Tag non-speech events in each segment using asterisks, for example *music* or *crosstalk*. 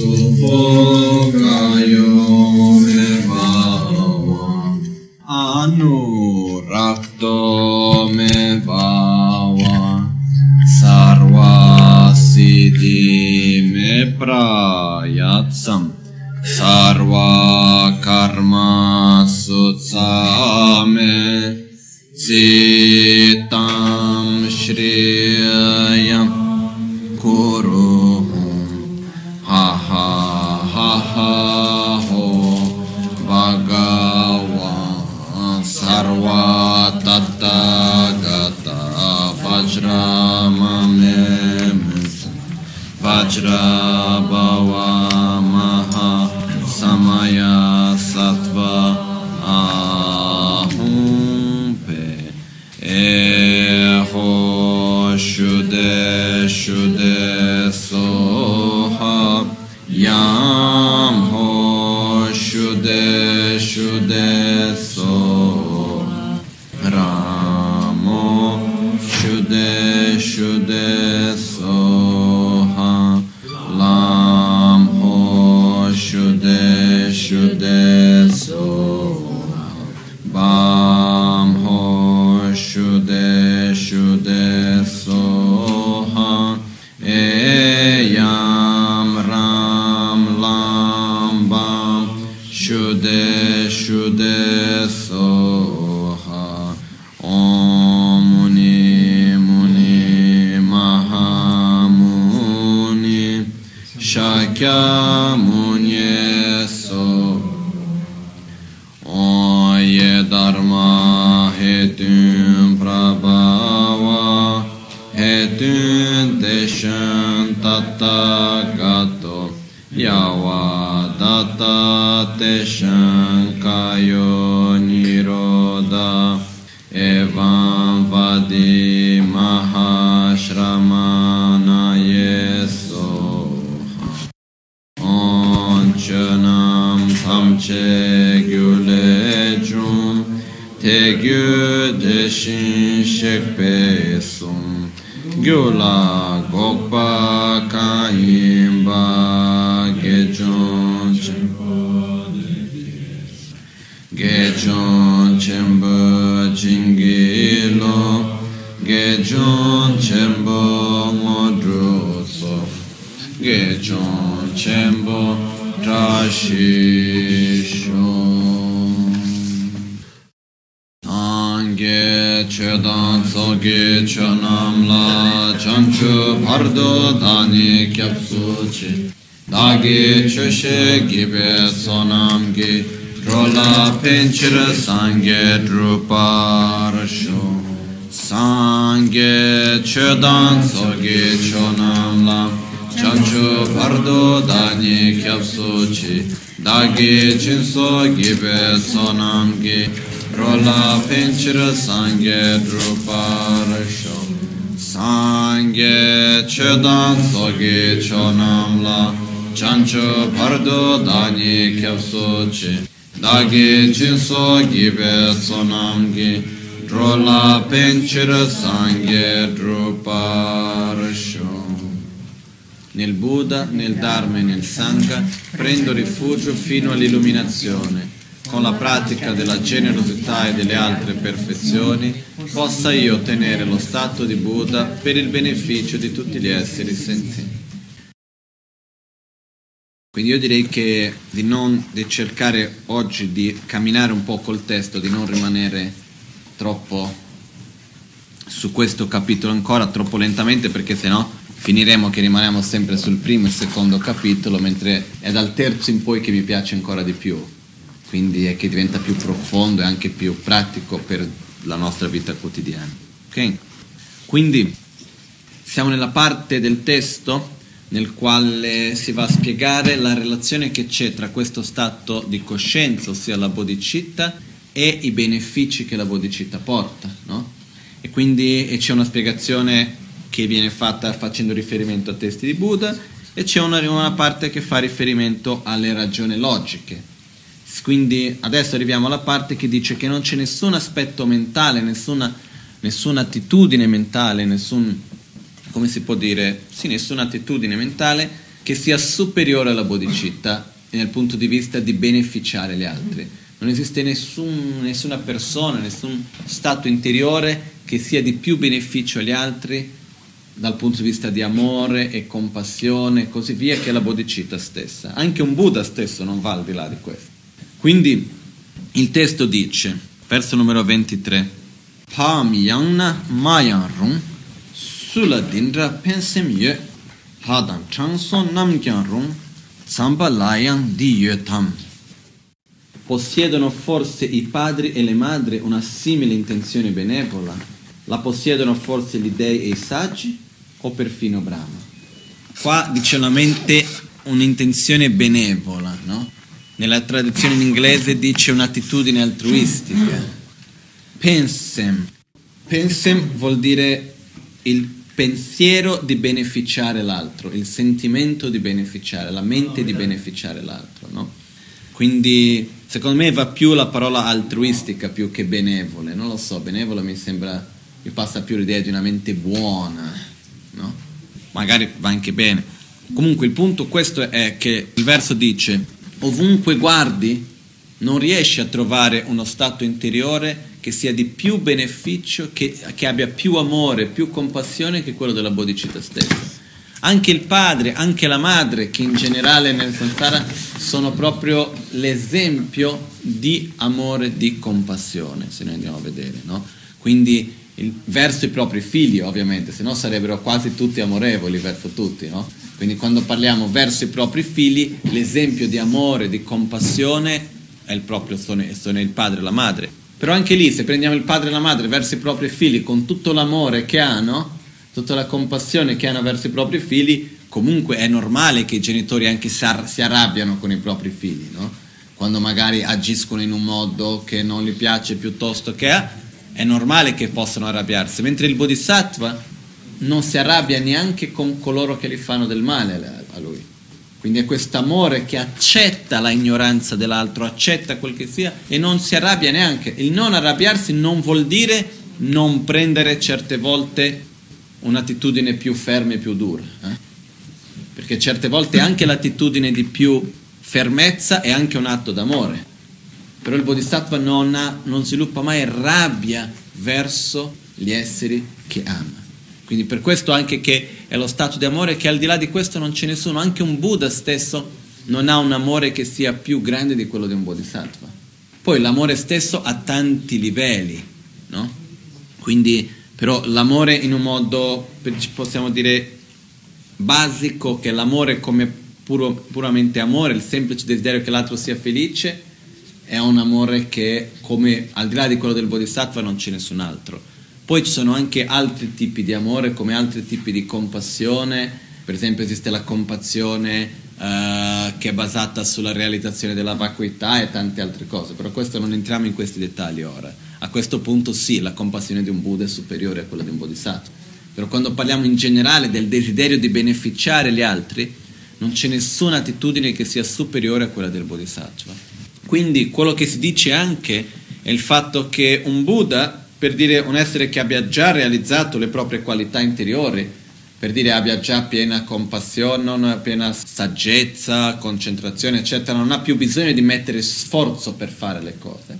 sufocayo me bhava anurakto me bhava sarvasiddhi me prayatsam shakyamuni gibi sonamgi Rola pençire sange druparşo Sange çödan sogi çonamla Çanço pardo dani kyapsuçi Dagi çinso gibi sonamgi Rola pençire sange druparşo Nel Buddha, nel Dharma e nel Sangha prendo rifugio fino all'illuminazione. Con la pratica della generosità e delle altre perfezioni possa io ottenere lo stato di Buddha per il beneficio di tutti gli esseri senzienti. Quindi io direi che di, non, di cercare oggi di camminare un po' col testo, di non rimanere troppo su questo capitolo ancora troppo lentamente perché sennò finiremo che rimaniamo sempre sul primo e secondo capitolo mentre è dal terzo in poi che mi piace ancora di più quindi è che diventa più profondo e anche più pratico per la nostra vita quotidiana ok quindi siamo nella parte del testo nel quale si va a spiegare la relazione che c'è tra questo stato di coscienza, ossia la bodhicitta, e i benefici che la bodhicitta porta. No? E quindi e c'è una spiegazione che viene fatta facendo riferimento a testi di Buddha e c'è una, una parte che fa riferimento alle ragioni logiche. Quindi adesso arriviamo alla parte che dice che non c'è nessun aspetto mentale, nessuna, nessuna attitudine mentale, nessun, come si può dire, sì, nessuna attitudine mentale che sia superiore alla bodhicitta nel punto di vista di beneficiare gli altri. Non esiste nessun, nessuna persona, nessun stato interiore che sia di più beneficio agli altri dal punto di vista di amore e compassione e così via che la bodhicitta stessa. Anche un Buddha stesso non va al di là di questo. Quindi il testo dice, verso numero 23, Pam yang mayan rung sula dindra pensem ye hadan changso nam kyan rung zamba layang di ye tam. Possiedono forse i padri e le madri una simile intenzione benevola? La possiedono forse gli dei e i saggi? O perfino Brahma? Qua dice la mente un'intenzione benevola, no? Nella traduzione in inglese dice un'attitudine altruistica. Pensem. Pensem vuol dire il pensiero di beneficiare l'altro, il sentimento di beneficiare, la mente di beneficiare l'altro, no? Quindi secondo me va più la parola altruistica più che benevole, non lo so, benevole mi sembra, mi passa più l'idea di una mente buona, no? Magari va anche bene. Comunque il punto questo è che il verso dice ovunque guardi non riesci a trovare uno stato interiore che sia di più beneficio, che, che abbia più amore, più compassione che quello della bodhicitta stessa. Anche il padre, anche la madre, che in generale nel samsara sono proprio l'esempio di amore, di compassione, se noi andiamo a vedere, no? Quindi il, verso i propri figli, ovviamente, se no sarebbero quasi tutti amorevoli verso tutti, no? Quindi quando parliamo verso i propri figli, l'esempio di amore, di compassione è il proprio, sono, sono il padre e la madre. Però anche lì, se prendiamo il padre e la madre verso i propri figli con tutto l'amore che hanno, tutta la compassione che hanno verso i propri figli, comunque è normale che i genitori anche si arrabbiano con i propri figli, no? Quando magari agiscono in un modo che non gli piace piuttosto che è, normale che possano arrabbiarsi. Mentre il bodhisattva non si arrabbia neanche con coloro che gli fanno del male a lui. Quindi è questo amore che accetta la ignoranza dell'altro, accetta quel che sia e non si arrabbia neanche. Il non arrabbiarsi non vuol dire non prendere certe volte un'attitudine più ferma e più dura. Eh? Perché certe volte anche l'attitudine di più fermezza è anche un atto d'amore. Però il bodhisattva non, ha, non sviluppa mai rabbia verso gli esseri che ama. Quindi per questo anche che è lo stato di amore che al di là di questo non c'è nessuno, anche un Buddha stesso non ha un amore che sia più grande di quello di un Bodhisattva. Poi l'amore stesso ha tanti livelli, no? Quindi però l'amore in un modo, possiamo dire, basico, che l'amore come puro, puramente amore, il semplice desiderio che l'altro sia felice, è un amore che come al di là di quello del Bodhisattva non c'è nessun altro. Poi ci sono anche altri tipi di amore, come altri tipi di compassione, per esempio esiste la compassione uh, che è basata sulla realizzazione della vacuità e tante altre cose, però questo non entriamo in questi dettagli ora. A questo punto sì, la compassione di un Buddha è superiore a quella di un Bodhisattva, però quando parliamo in generale del desiderio di beneficiare gli altri, non c'è nessuna attitudine che sia superiore a quella del Bodhisattva. Quindi quello che si dice anche è il fatto che un Buddha per dire un essere che abbia già realizzato le proprie qualità interiori, per dire abbia già piena compassione, piena saggezza, concentrazione, eccetera, non ha più bisogno di mettere sforzo per fare le cose.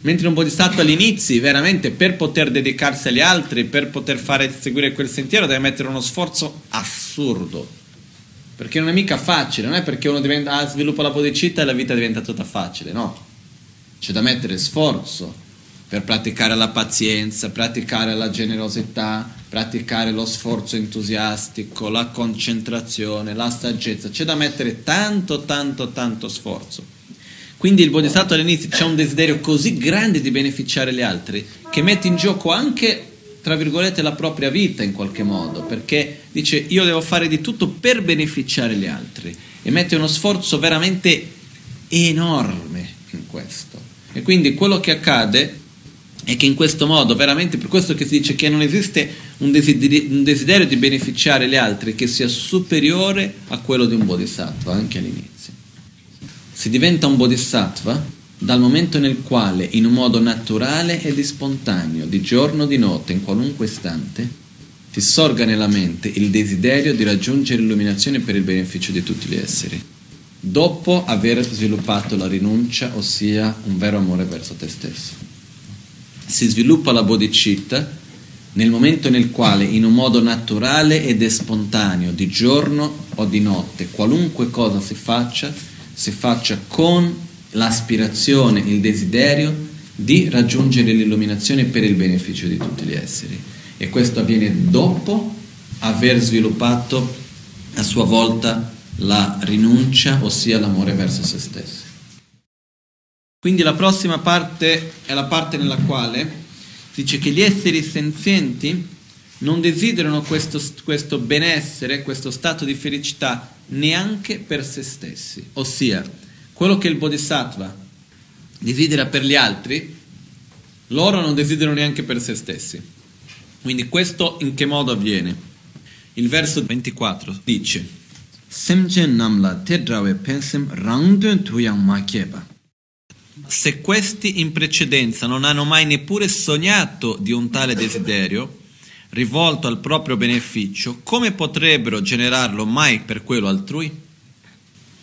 Mentre un bodhisattva all'inizio, veramente per poter dedicarsi agli altri, per poter fare, seguire quel sentiero, deve mettere uno sforzo assurdo. Perché non è mica facile, non è perché uno diventa, ah, sviluppa la bodhicitta e la vita diventa tutta facile, no. C'è da mettere sforzo per praticare la pazienza, praticare la generosità, praticare lo sforzo entusiastico, la concentrazione, la saggezza. C'è da mettere tanto, tanto, tanto sforzo. Quindi il Bodhisattva all'inizio c'è un desiderio così grande di beneficiare gli altri che mette in gioco anche, tra virgolette, la propria vita in qualche modo, perché dice io devo fare di tutto per beneficiare gli altri e mette uno sforzo veramente enorme in questo. E quindi quello che accade e che in questo modo, veramente per questo che si dice che non esiste un desiderio, un desiderio di beneficiare gli altri che sia superiore a quello di un bodhisattva, anche all'inizio. Si diventa un bodhisattva dal momento nel quale, in un modo naturale ed spontaneo, di giorno o di notte, in qualunque istante, ti sorga nella mente il desiderio di raggiungere l'illuminazione per il beneficio di tutti gli esseri, dopo aver sviluppato la rinuncia, ossia un vero amore verso te stesso. Si sviluppa la bodhicitta nel momento nel quale, in un modo naturale ed spontaneo, di giorno o di notte, qualunque cosa si faccia, si faccia con l'aspirazione, il desiderio di raggiungere l'illuminazione per il beneficio di tutti gli esseri e questo avviene dopo aver sviluppato a sua volta la rinuncia, ossia l'amore verso se stesso. Quindi la prossima parte è la parte nella quale dice che gli esseri senzienti non desiderano questo, questo benessere, questo stato di felicità neanche per se stessi, ossia quello che il Bodhisattva desidera per gli altri, loro non desiderano neanche per se stessi. Quindi questo in che modo avviene? Il verso 24 dice Semchen namla tedrawe pensem rangdun tuyang makeba. Se questi in precedenza non hanno mai neppure sognato di un tale desiderio, rivolto al proprio beneficio, come potrebbero generarlo mai per quello altrui?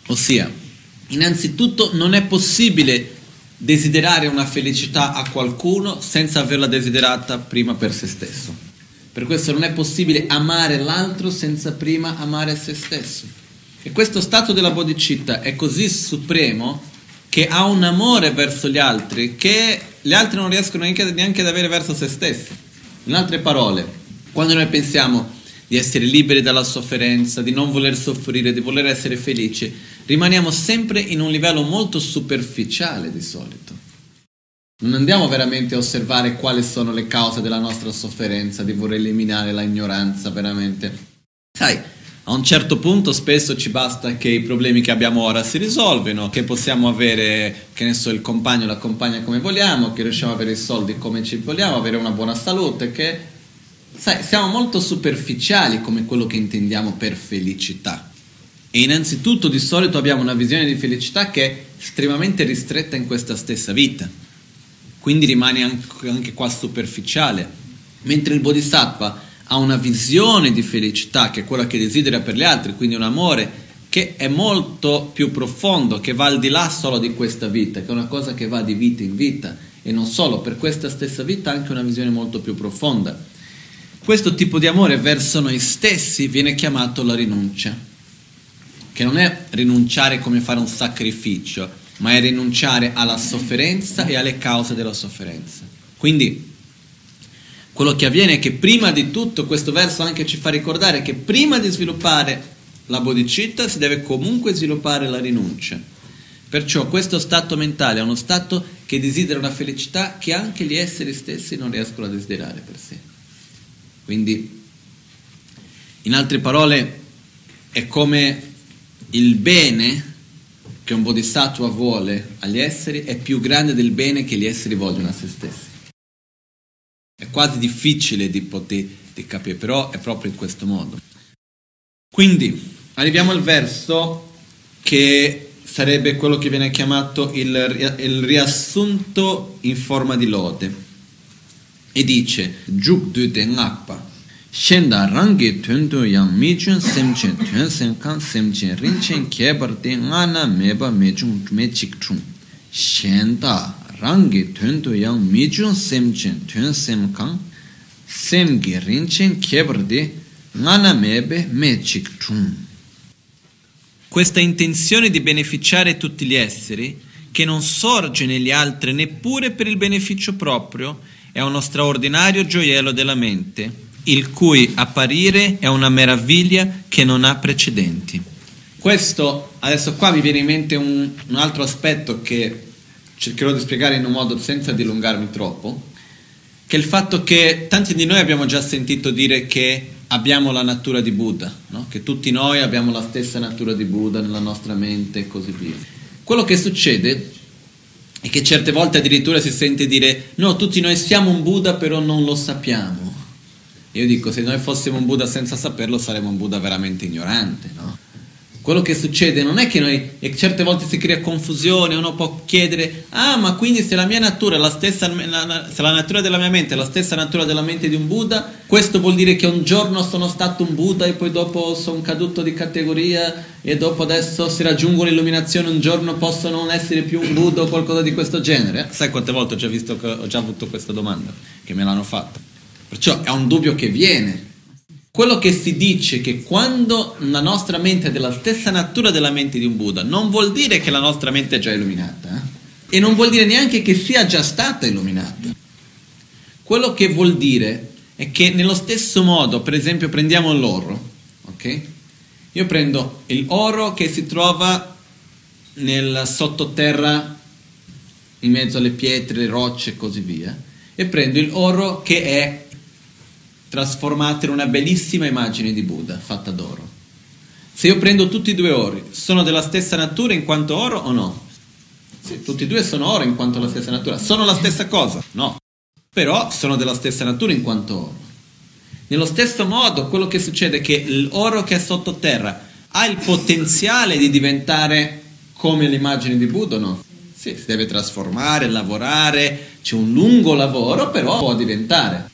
Ossia, innanzitutto non è possibile desiderare una felicità a qualcuno senza averla desiderata prima per se stesso. Per questo non è possibile amare l'altro senza prima amare se stesso. E questo stato della bodhicitta è così supremo che ha un amore verso gli altri che gli altri non riescono neanche, ad avere verso se stessi. In altre parole, quando noi pensiamo di essere liberi dalla sofferenza, di non voler soffrire, di voler essere felici, rimaniamo sempre in un livello molto superficiale di solito. Non andiamo veramente a osservare quali sono le cause della nostra sofferenza, di voler eliminare la ignoranza veramente. Sai, a un certo punto spesso ci basta che i problemi che abbiamo ora si risolvino, che possiamo avere, che ne so, il compagno la compagna come vogliamo, che riusciamo ad avere i soldi come ci vogliamo, avere una buona salute, che sai, siamo molto superficiali come quello che intendiamo per felicità. E innanzitutto di solito abbiamo una visione di felicità che è estremamente ristretta in questa stessa vita. Quindi rimane anche qua superficiale. Mentre il Bodhisattva ha una visione di felicità che è quella che desidera per gli altri, quindi un amore che è molto più profondo, che va al di là solo di questa vita, che è una cosa che va di vita in vita e non solo per questa stessa vita, anche una visione molto più profonda. Questo tipo di amore verso noi stessi viene chiamato la rinuncia che non è rinunciare come fare un sacrificio, ma è rinunciare alla sofferenza e alle cause della sofferenza. Quindi quello che avviene è che prima di tutto, questo verso anche ci fa ricordare che prima di sviluppare la bodhicitta si deve comunque sviluppare la rinuncia. Perciò questo stato mentale è uno stato che desidera una felicità che anche gli esseri stessi non riescono a desiderare per sé. Quindi, in altre parole, è come il bene che un bodhisattva vuole agli esseri è più grande del bene che gli esseri vogliono a se stessi. È quasi difficile di poter di capire, però è proprio in questo modo. Quindi arriviamo al verso che sarebbe quello che viene chiamato il, il riassunto in forma di lode. E dice, Juk du de ngakpa, shenda rangi tundu yang mi chun sem chen tun kan sem chen rin chen kebar de nga na meba me chung me chik chung. Shenda rangi tundu yang mi chun sem chen tun sem kan sem gi rin chen kebar de nga na mebe me chik chung. Questa intenzione di beneficiare tutti gli esseri che non sorge negli altri neppure per il beneficio proprio è uno straordinario gioiello della mente il cui apparire è una meraviglia che non ha precedenti. Questo, adesso qua mi viene in mente un, un altro aspetto che cercherò di spiegare in un modo senza dilungarmi troppo, che è il fatto che tanti di noi abbiamo già sentito dire che abbiamo la natura di Buddha, no? che tutti noi abbiamo la stessa natura di Buddha nella nostra mente e così via. Quello che succede è che certe volte addirittura si sente dire no, tutti noi siamo un Buddha però non lo sappiamo. Io dico, se noi fossimo un Buddha senza saperlo, saremmo un Buddha veramente ignorante, no? Quello che succede non è che noi, e certe volte si crea confusione, uno può chiedere, ah ma quindi se la mia natura è la stessa, se la natura della mia mente è la stessa natura della mente di un Buddha, questo vuol dire che un giorno sono stato un Buddha e poi dopo sono caduto di categoria e dopo adesso si raggiungo l'illuminazione, un giorno posso non essere più un Buddha o qualcosa di questo genere? Sai quante volte ho già, visto, ho già avuto questa domanda, che me l'hanno fatta. Perciò è un dubbio che viene quello che si dice che quando la nostra mente è della stessa natura della mente di un Buddha, non vuol dire che la nostra mente è già illuminata eh? e non vuol dire neanche che sia già stata illuminata. Quello che vuol dire è che nello stesso modo, per esempio, prendiamo l'oro, ok? Io prendo l'oro che si trova nel sottoterra, in mezzo alle pietre, le rocce e così via, e prendo l'oro che è trasformata in una bellissima immagine di Buddha fatta d'oro. Se io prendo tutti e due ori, sono della stessa natura in quanto oro o no? Sì, tutti e due sono oro in quanto la stessa natura. Sono la stessa cosa? No. Però sono della stessa natura in quanto oro. Nello stesso modo, quello che succede è che l'oro che è sottoterra ha il potenziale di diventare come l'immagine di Buddha, no? Sì, si deve trasformare, lavorare, c'è un lungo lavoro, però può diventare.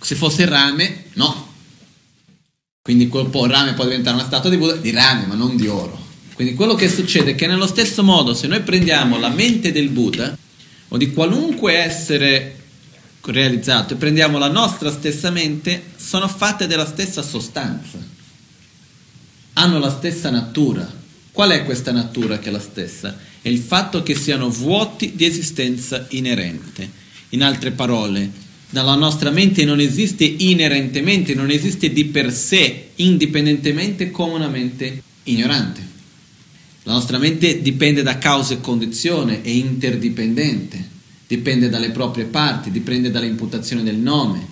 Se fosse rame, no. Quindi quel po' rame può diventare una statua di Buddha, di rame, ma non di oro. Quindi quello che succede è che nello stesso modo, se noi prendiamo la mente del Buddha o di qualunque essere realizzato e prendiamo la nostra stessa mente, sono fatte della stessa sostanza. Hanno la stessa natura. Qual è questa natura che è la stessa? È il fatto che siano vuoti di esistenza inerente. In altre parole, nella nostra mente non esiste inerentemente, non esiste di per sé, indipendentemente come una mente ignorante. La nostra mente dipende da causa e condizione, è interdipendente, dipende dalle proprie parti, dipende dall'imputazione del nome.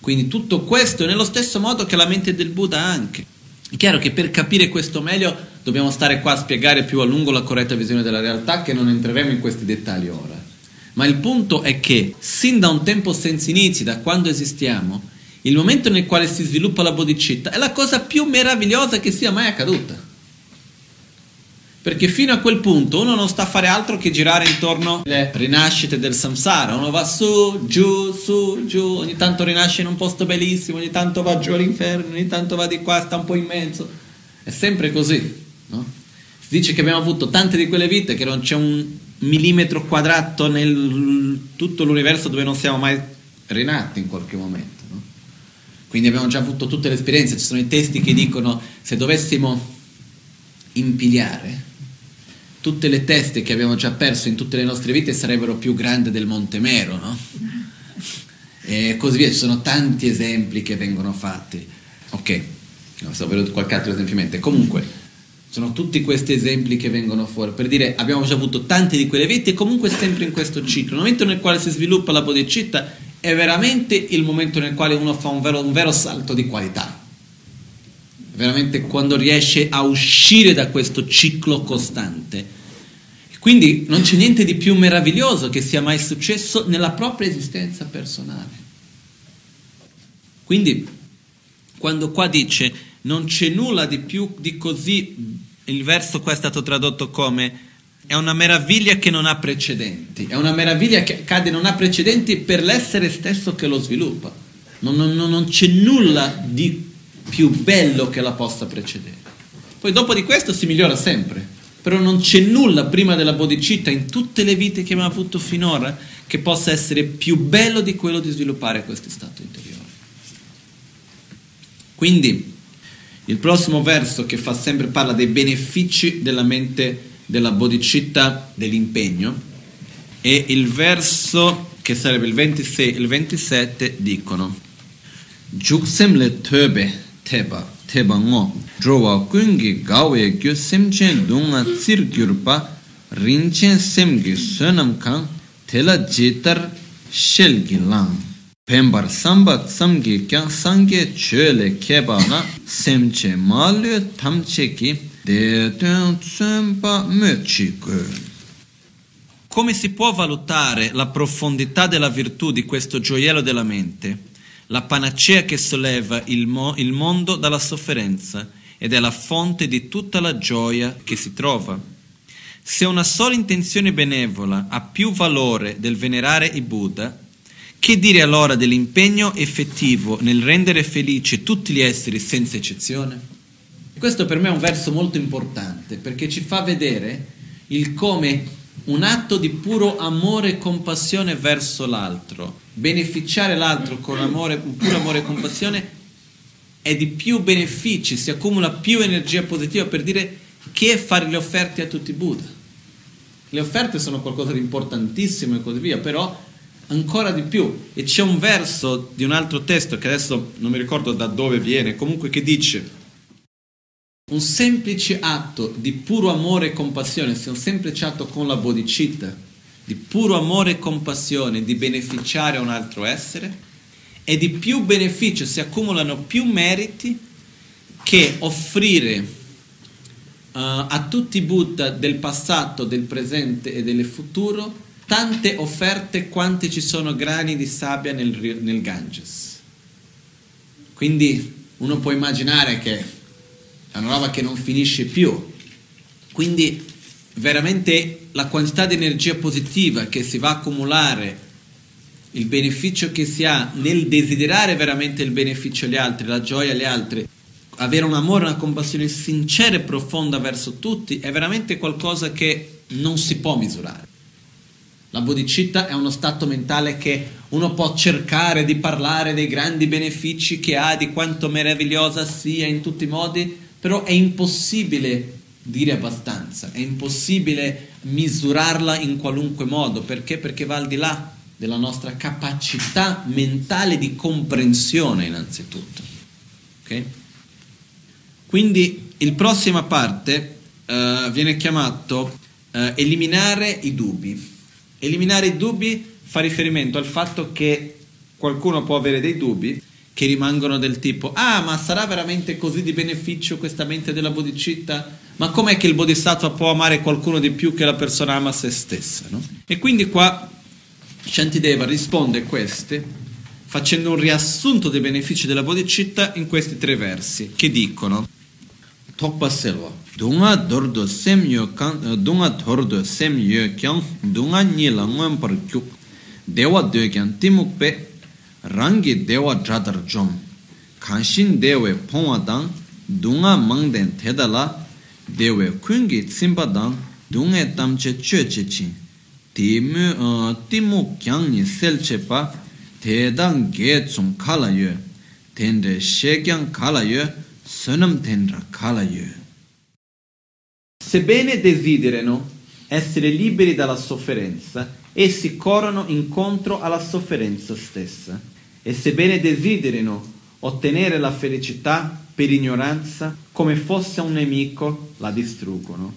Quindi tutto questo è nello stesso modo che la mente del Buddha anche. È chiaro che per capire questo meglio dobbiamo stare qua a spiegare più a lungo la corretta visione della realtà, che non entreremo in questi dettagli ora. Ma il punto è che, sin da un tempo senza inizi, da quando esistiamo, il momento nel quale si sviluppa la bodhicitta è la cosa più meravigliosa che sia mai accaduta. Perché fino a quel punto uno non sta a fare altro che girare intorno alle rinascite del samsara. Uno va su, giù, su, giù, ogni tanto rinasce in un posto bellissimo, ogni tanto va giù all'inferno, ogni tanto va di qua, sta un po' in mezzo. È sempre così, no? Si dice che abbiamo avuto tante di quelle vite che non c'è un millimetro quadrato nel tutto l'universo dove non siamo mai rinati in qualche momento. No? Quindi abbiamo già avuto tutte le esperienze, ci sono i testi che dicono se dovessimo impigliare tutte le teste che abbiamo già perso in tutte le nostre vite sarebbero più grandi del Monte Mero, no? E così via, ci sono tanti esempi che vengono fatti. Ok, non so, venuto qualche altro esempio in mente. Comunque, sono tutti questi esempi che vengono fuori per dire abbiamo già avuto tante di quelle vite e comunque sempre in questo ciclo. Il momento nel quale si sviluppa la bodhicitta è veramente il momento nel quale uno fa un vero, un vero salto di qualità. Veramente quando riesce a uscire da questo ciclo costante. Quindi non c'è niente di più meraviglioso che sia mai successo nella propria esistenza personale. Quindi quando qua dice non c'è nulla di più di così, il verso qua è stato tradotto come è una meraviglia che non ha precedenti, è una meraviglia che accade non ha precedenti per l'essere stesso che lo sviluppa. Non, non, non c'è nulla di più bello che la possa precedere. Poi dopo di questo si migliora sempre, però non c'è nulla prima della bodhicitta in tutte le vite che abbiamo avuto finora che possa essere più bello di quello di sviluppare questo stato interiore. Quindi il prossimo verso che fa sempre parla dei benefici della mente della bodhicitta dell'impegno e il verso che sarebbe il 26 e il 27 dicono Juksem le töbe teba teba ngo drowa kungi gawe gyo semchen dunga tsir gyurpa rinchen semgi sonam kang tela jetar shel lang pembar sambat samgi kyang sangye chöle keba na semche malyo tamche ki de tuen tsempa mechi Come si può valutare la profondità della virtù di questo gioiello della mente, la panacea che solleva il, mo- il mondo dalla sofferenza ed è la fonte di tutta la gioia che si trova. Se una sola intenzione benevola ha più valore del venerare i Buddha, che dire allora dell'impegno effettivo nel rendere felici tutti gli esseri senza eccezione? Questo per me è un verso molto importante perché ci fa vedere il come un atto di puro amore e compassione verso l'altro, beneficiare l'altro con amore, puro amore e compassione è di più benefici, si accumula più energia positiva per dire che fare le offerte a tutti i Buddha. Le offerte sono qualcosa di importantissimo e così via, però ancora di più. E c'è un verso di un altro testo che adesso non mi ricordo da dove viene, comunque che dice un semplice atto di puro amore e compassione, se un semplice atto con la bodhicitta, di puro amore e compassione, di beneficiare un altro essere, e di più beneficio, si accumulano più meriti che offrire uh, a tutti i Buddha del passato, del presente e del futuro tante offerte quante ci sono grani di sabbia nel, nel Ganges. Quindi uno può immaginare che è una roba che non finisce più. Quindi veramente la quantità di energia positiva che si va a accumulare il beneficio che si ha nel desiderare veramente il beneficio agli altri, la gioia agli altri, avere un amore, una compassione sincera e profonda verso tutti, è veramente qualcosa che non si può misurare. La bodhicitta è uno stato mentale che uno può cercare di parlare dei grandi benefici che ha, di quanto meravigliosa sia in tutti i modi, però è impossibile dire abbastanza, è impossibile misurarla in qualunque modo, perché? Perché va al di là della nostra capacità mentale di comprensione innanzitutto. Okay? Quindi il prossima parte uh, viene chiamato uh, eliminare i dubbi. Eliminare i dubbi fa riferimento al fatto che qualcuno può avere dei dubbi che rimangono del tipo ah ma sarà veramente così di beneficio questa mente della bodhicitta? Ma com'è che il bodhisattva può amare qualcuno di più che la persona ama se stessa? No? E quindi qua Shantideva risponde a queste facendo un riassunto dei benefici della bodhicitta in questi tre versi che dicono Tokpa selva. Dunga dordo sem yo kan eh, Dunga dordo sem yo kyang Dunga nyi la nguan par kyuk Dewa do kyan timuk pe Rangi dewa dradar jom Kanshin dewe pongwa dang Dunga mangden tedala Dewe kungi tsimba dang Dunga tamche chö che ching timu kyang ni sel che pa te dang ge tsum kala yue tende she kyang kala yue sunam tendra kala yue Sebbene desiderano essere liberi dalla sofferenza, essi corrono incontro alla sofferenza stessa. E sebbene desiderino ottenere la felicità per ignoranza, come fosse un nemico, la distruggono.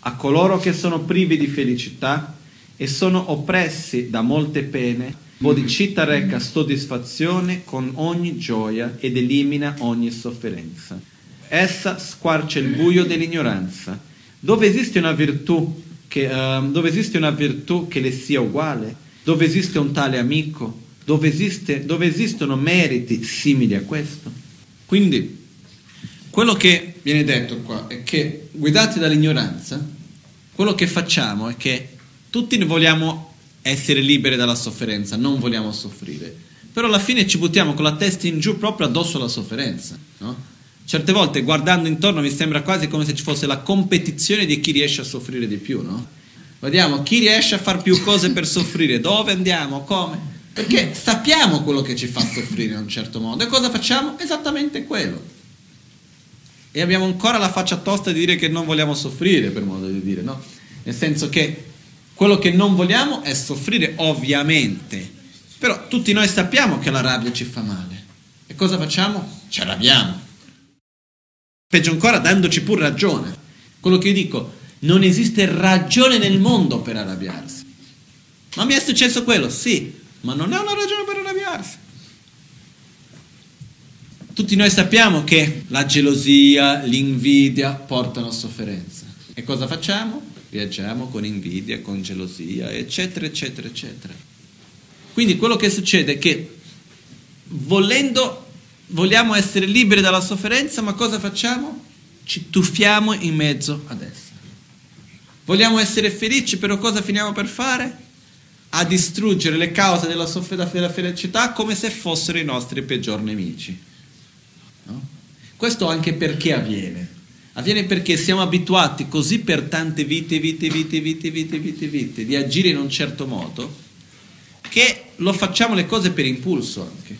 A coloro che sono privi di felicità, e sono oppressi da molte pene, Bodhicitta reca soddisfazione con ogni gioia ed elimina ogni sofferenza. Essa squarcia il buio dell'ignoranza. Dove esiste una virtù che, uh, dove esiste una virtù che le sia uguale? Dove esiste un tale amico? Dove, esiste, dove esistono meriti simili a questo? Quindi, quello che viene detto qua è che, guidati dall'ignoranza, quello che facciamo è che tutti vogliamo essere liberi dalla sofferenza, non vogliamo soffrire. Però alla fine ci buttiamo con la testa in giù proprio addosso alla sofferenza. No? Certe volte guardando intorno mi sembra quasi come se ci fosse la competizione di chi riesce a soffrire di più. No? Vediamo chi riesce a fare più cose per soffrire, dove andiamo, come. Perché sappiamo quello che ci fa soffrire in un certo modo. E cosa facciamo? Esattamente quello. E abbiamo ancora la faccia tosta di dire che non vogliamo soffrire, per modo di dire, no? Nel senso che quello che non vogliamo è soffrire, ovviamente. Però tutti noi sappiamo che la rabbia ci fa male. E cosa facciamo? Ci arrabbiamo. Peggio ancora, dandoci pur ragione. Quello che io dico, non esiste ragione nel mondo per arrabbiarsi. Ma mi è successo quello? Sì, ma non è una ragione per arrabbiarsi. Tutti noi sappiamo che la gelosia, l'invidia portano a sofferenza. E cosa facciamo? Viaggiamo con invidia, con gelosia, eccetera, eccetera, eccetera. Quindi quello che succede è che volendo, vogliamo essere liberi dalla sofferenza, ma cosa facciamo? ci tuffiamo in mezzo ad essa. Vogliamo essere felici, però cosa finiamo per fare? A distruggere le cause della, soff- della felicità come se fossero i nostri peggior nemici. No? Questo anche perché avviene? Avviene perché siamo abituati così per tante vite, vite, vite, vite, vite, vite, vite, di agire in un certo modo, che lo facciamo le cose per impulso anche.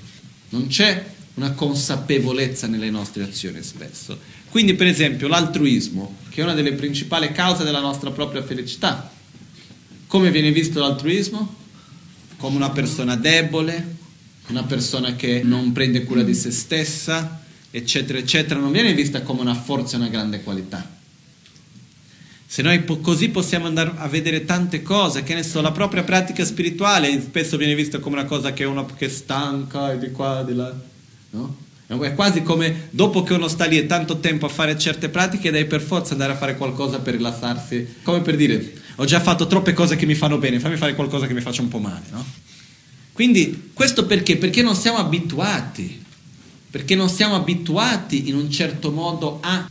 Non c'è una consapevolezza nelle nostre azioni spesso. Quindi, per esempio, l'altruismo, che è una delle principali cause della nostra propria felicità. Come viene visto l'altruismo? Come una persona debole, una persona che non prende cura di se stessa, eccetera, eccetera, non viene vista come una forza e una grande qualità. Se noi po- così possiamo andare a vedere tante cose, che ne so, la propria pratica spirituale spesso viene vista come una cosa che uno che è stanca e di qua, di là, no? È quasi come dopo che uno sta lì tanto tempo a fare certe pratiche, devi per forza andare a fare qualcosa per rilassarsi, come per dire, ho già fatto troppe cose che mi fanno bene, fammi fare qualcosa che mi faccia un po' male, no? Quindi questo perché? Perché non siamo abituati perché non siamo abituati in un certo modo a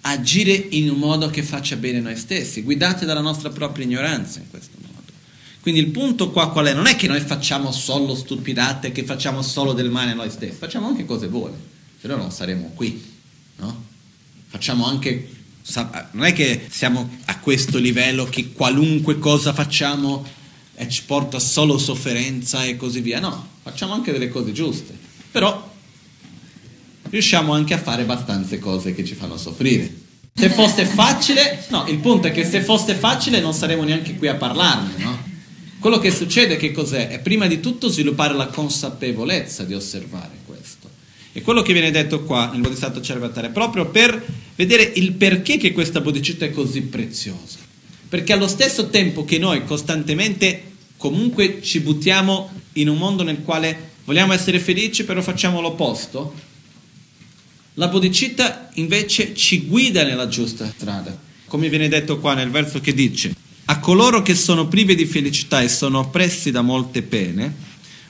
agire in un modo che faccia bene noi stessi, guidati dalla nostra propria ignoranza in questo modo. Quindi il punto qua qual è? Non è che noi facciamo solo stupidate, che facciamo solo del male a noi stessi, facciamo anche cose buone, se no non saremo qui, no? Facciamo anche, non è che siamo a questo livello che qualunque cosa facciamo ci porta solo sofferenza e così via, no, facciamo anche delle cose giuste, però riusciamo anche a fare abbastanza cose che ci fanno soffrire. Se fosse facile, no, il punto è che se fosse facile non saremmo neanche qui a parlarne, no? Quello che succede che cos'è? È prima di tutto sviluppare la consapevolezza di osservare questo. E quello che viene detto qua nel Bodhisattva Cervatare è proprio per vedere il perché che questa bodhicitta è così preziosa. Perché allo stesso tempo che noi costantemente comunque ci buttiamo in un mondo nel quale vogliamo essere felici, però facciamo l'opposto, la bodhicitta invece ci guida nella giusta strada, come viene detto qua nel verso che dice, a coloro che sono privi di felicità e sono oppressi da molte pene,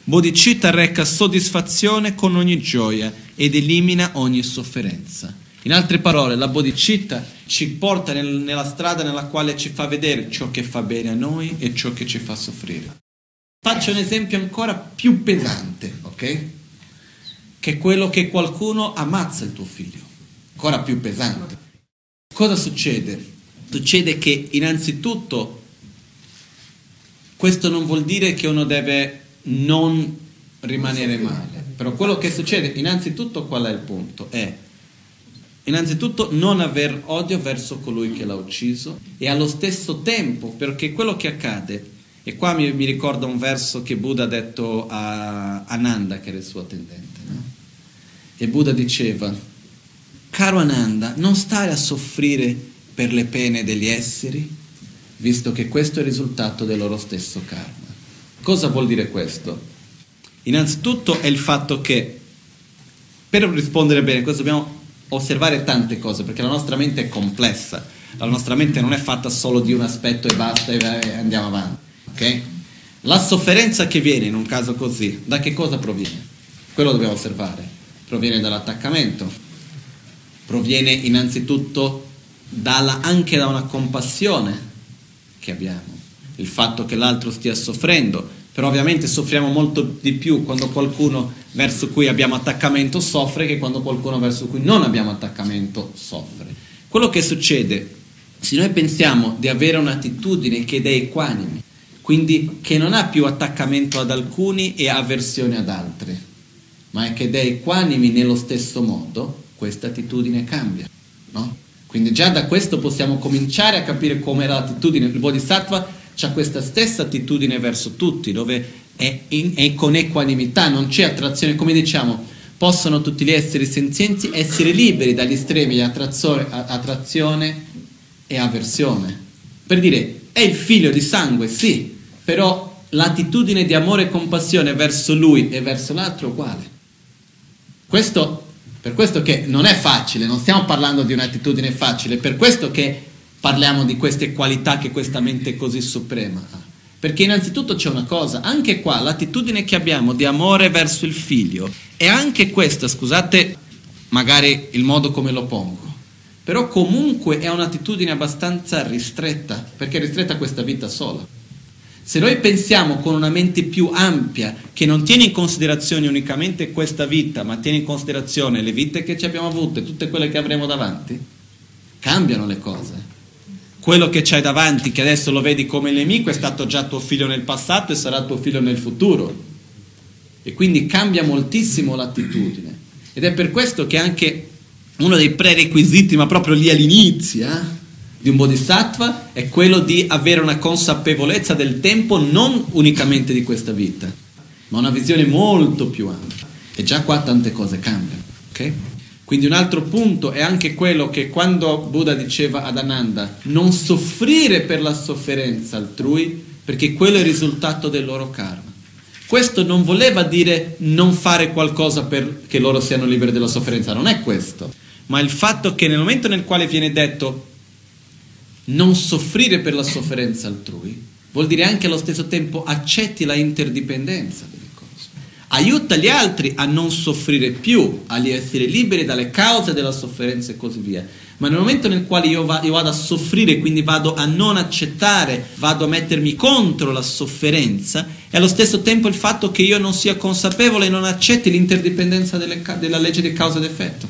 bodhicitta reca soddisfazione con ogni gioia ed elimina ogni sofferenza. In altre parole, la bodhicitta ci porta nel, nella strada nella quale ci fa vedere ciò che fa bene a noi e ciò che ci fa soffrire. Faccio un esempio ancora più pesante, ok? Che quello che qualcuno ammazza il tuo figlio, ancora più pesante. Cosa succede? Succede che innanzitutto questo non vuol dire che uno deve non rimanere male, però quello che succede, innanzitutto qual è il punto? È innanzitutto non aver odio verso colui che l'ha ucciso e allo stesso tempo, perché quello che accade, e qua mi, mi ricorda un verso che Buddha ha detto a Ananda, che era il suo attendente e Buddha diceva, caro Ananda, non stai a soffrire per le pene degli esseri, visto che questo è il risultato del loro stesso karma. Cosa vuol dire questo? Innanzitutto è il fatto che, per rispondere bene, questo dobbiamo osservare tante cose, perché la nostra mente è complessa, la nostra mente non è fatta solo di un aspetto e basta e andiamo avanti. Okay? La sofferenza che viene in un caso così, da che cosa proviene? Quello dobbiamo osservare proviene dall'attaccamento, proviene innanzitutto dalla, anche da una compassione che abbiamo, il fatto che l'altro stia soffrendo, però ovviamente soffriamo molto di più quando qualcuno verso cui abbiamo attaccamento soffre che quando qualcuno verso cui non abbiamo attaccamento soffre. Quello che succede, se noi pensiamo di avere un'attitudine che è equanime, quindi che non ha più attaccamento ad alcuni e avversione ad altri, ma è che dei equanimi nello stesso modo, questa attitudine cambia. No? Quindi già da questo possiamo cominciare a capire come l'attitudine. Il Bodhisattva ha questa stessa attitudine verso tutti, dove è, in, è con equanimità, non c'è attrazione, come diciamo, possono tutti gli esseri senzienti essere liberi dagli estremi di attrazione e avversione. Per dire, è il figlio di sangue, sì, però l'attitudine di amore e compassione verso lui e verso l'altro è uguale. Questo, per questo che non è facile, non stiamo parlando di un'attitudine facile, per questo che parliamo di queste qualità che questa mente così suprema ha. Perché innanzitutto c'è una cosa, anche qua l'attitudine che abbiamo di amore verso il figlio è anche questa, scusate magari il modo come lo pongo, però comunque è un'attitudine abbastanza ristretta, perché è ristretta questa vita sola. Se noi pensiamo con una mente più ampia, che non tiene in considerazione unicamente questa vita, ma tiene in considerazione le vite che ci abbiamo avute tutte quelle che avremo davanti, cambiano le cose. Quello che c'hai davanti, che adesso lo vedi come nemico, è stato già tuo figlio nel passato e sarà tuo figlio nel futuro. E quindi cambia moltissimo l'attitudine. Ed è per questo che anche uno dei prerequisiti, ma proprio lì all'inizio, eh, di un bodhisattva è quello di avere una consapevolezza del tempo non unicamente di questa vita, ma una visione molto più ampia. E già qua tante cose cambiano. Okay? Quindi un altro punto è anche quello che quando Buddha diceva ad Ananda non soffrire per la sofferenza altrui, perché quello è il risultato del loro karma. Questo non voleva dire non fare qualcosa perché loro siano liberi dalla sofferenza, non è questo, ma il fatto che nel momento nel quale viene detto non soffrire per la sofferenza altrui, vuol dire anche allo stesso tempo accetti la interdipendenza delle cose. Aiuta gli altri a non soffrire più, a essere liberi dalle cause della sofferenza e così via. Ma nel momento nel quale io, va, io vado a soffrire, quindi vado a non accettare, vado a mettermi contro la sofferenza, e allo stesso tempo il fatto che io non sia consapevole e non accetti l'interdipendenza delle, della legge di causa ed effetto.